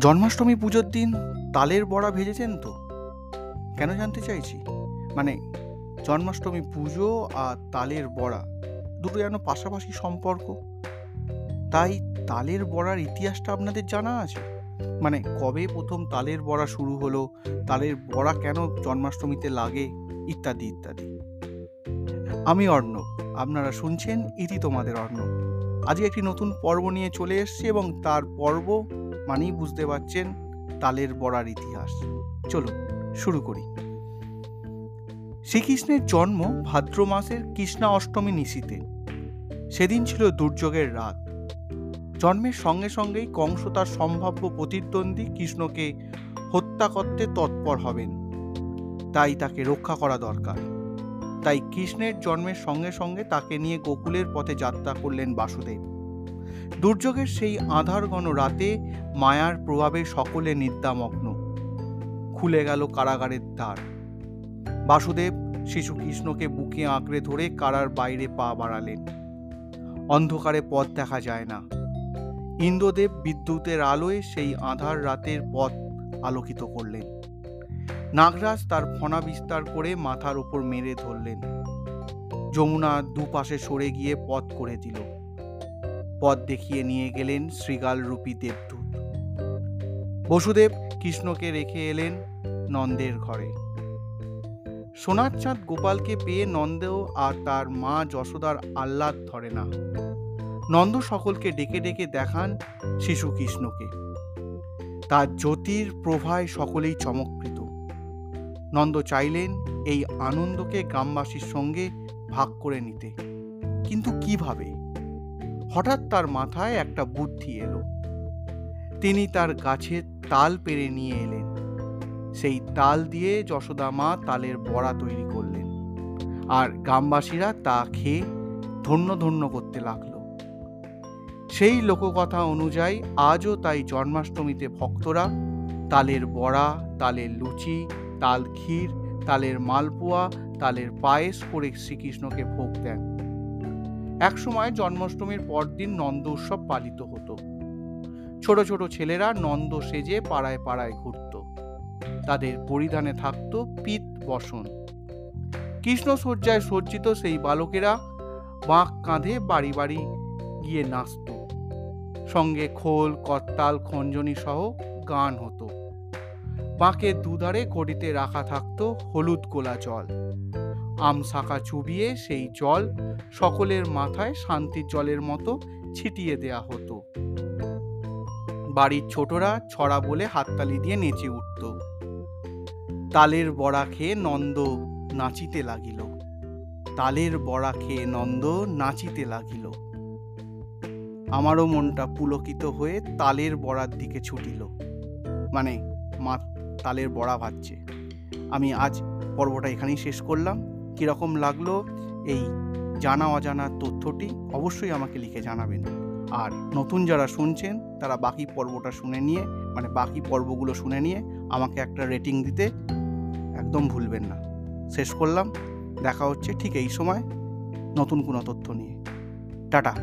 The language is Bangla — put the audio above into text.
জন্মাষ্টমী পুজোর দিন তালের বড়া ভেজেছেন তো? কেন জানতে চাইছি? মানে জন্মাষ্টমী পুজো আর তালের বড়া দুটো যেন পাশাপাশি সম্পর্ক। তাই তালের বড়ার ইতিহাসটা আপনাদের জানা আছে? মানে কবে প্রথম তালের বড়া শুরু হলো? তালের বড়া কেন জন্মাষ্টমীতে লাগে? ইত্যাদি ইত্যাদি। আমি অর্ণব, আপনারা শুনছেন ইতি তোমাদের অর্ণব। আজকে একটি নতুন পর্ব নিয়ে চলে এসেছি এবং তার পর্ব মানেই বুঝতে পারছেন তালের বড়ার ইতিহাস। চলুন, শুরু করি। শ্রীকৃষ্ণের জন্ম ভাদ্র মাসের কৃষ্ণা অষ্টমী নিশিতে। সেদিন ছিল দুর্যোগের রাত। জন্মের সঙ্গে সঙ্গেই কংস তার সম্ভাব্য প্রতিদ্বন্দ্বী কৃষ্ণকে হত্যা করতে তৎপর হবেন। তাই তাকে রক্ষা করা দরকার। তাই কৃষ্ণের জন্মের সঙ্গে সঙ্গে তাকে নিয়ে গোকুলের পথে যাত্রা করলেন বাসুদেব। দুর্যোগের সেই আধার ঘন রাতে মায়ার প্রভাবে সকলে নিদ্রামগ্ন। খুলে গেল কারাগারের দ্বার। বাসুদেব শিশু কৃষ্ণকে বুকে আঁকড়ে ধরে কারার বাইরে পা বাড়ালেন। অন্ধকারে পথ দেখা যায় না। ইন্দ্রদেব বিদ্যুতের আলোয় সেই আধার রাতের পথ আলোকিত করলেন। নাগরাজ তার ফনা বিস্তার করে মাথার উপর মেরে ধরলেন। যমুনা দুপাশে সরে গিয়ে পথ করে দিল। পথ দেখিয়ে নিয়ে গেলেন শ্রীগাল রূপী দেবদূত। বসুদেব কৃষ্ণকে রেখে এলেন নন্দের ঘরে। সোনার চাঁদ গোপালকে পেয়ে নন্দেও আর তার মা যশোদার আহ্লাদ ধরে না। নন্দ সকলকে ডেকে ডেকে দেখান শিশু কৃষ্ণকে তার জ্যোতির প্রভায় সকলেই চমৎকৃত নন্দ চাইলেন এই আনন্দকে গ্রামবাসীর সঙ্গে ভাগ করে নিতে। কিন্তু কীভাবে? হঠাৎ তার মাথায় একটা বুদ্ধি এলো। তিনি তার গাছের তাল পেরে নিয়ে এলেন। সেই তাল দিয়ে যশোদা মা তালের বড়া তৈরি করলেন আর গ্রামবাসীরা তা খেয়ে ধন্য ধন্য করতে লাগল। সেই লোককথা অনুযায়ী আজও তাই জন্মাষ্টমীতে ভক্তরা তালের বড়া, তালের লুচি, তাল ক্ষীর, তালের মালপোয়া, তালের পায়েস করে শ্রীকৃষ্ণকে ভোগ দেন। একসময় জন্মাষ্টমীর পরদিন নন্দ উৎসব পালিত হতো। ছোট ছোট ছেলেরা নন্দ সেজে পাড়ায় পাড়ায় ঘুরত। তাদের পরিধানে থাকত পিত বসন। কৃষ্ণ সজ্জিত সেই বালকেরা বাঁক কাঁধে বাড়ি বাড়ি গিয়ে নাচত। সঙ্গে খোল, করতাল, খঞ্জনি সহ গান হতো। বাঁকের দুধারে ঘড়িতে রাখা থাকতো হলুদ গোলা জল আম শাখা চুবিয়ে সেই জল সকলের মাথায় শান্তির জলের মতো ছিটিয়ে দেয়া হতো। বাড়ির ছোটরা ছড়া বলে হাততালি দিয়ে নেচে উঠত। তালের বড়া খেয়ে নন্দ নাচিতে লাগিল। তালের বড়া খেয়ে নন্দ নাচিতে লাগিল। আমারও মনটা পুলকিত হয়ে তালের বড়ার দিকে ছুটিল। মানে মা তালের বড়া ভাজছে। আমি আজ পর্বটা এখানেই শেষ করলাম। কীরকম লাগল এই জানা অজানা তথ্যটি অবশ্যই আমাকে লিখে জানাবেন। আর নতুন যারা শুনছেন, তারা বাকি পর্বটা শুনে নিয়ে মানে বাকি পর্বগুলো শুনে নিয়ে আমাকে একটা রেটিং দিতে একদম ভুলবেন না। শেষ করলাম, দেখা হচ্ছে ঠিক এই সময় নতুন কোনো তথ্য নিয়ে। টাটা।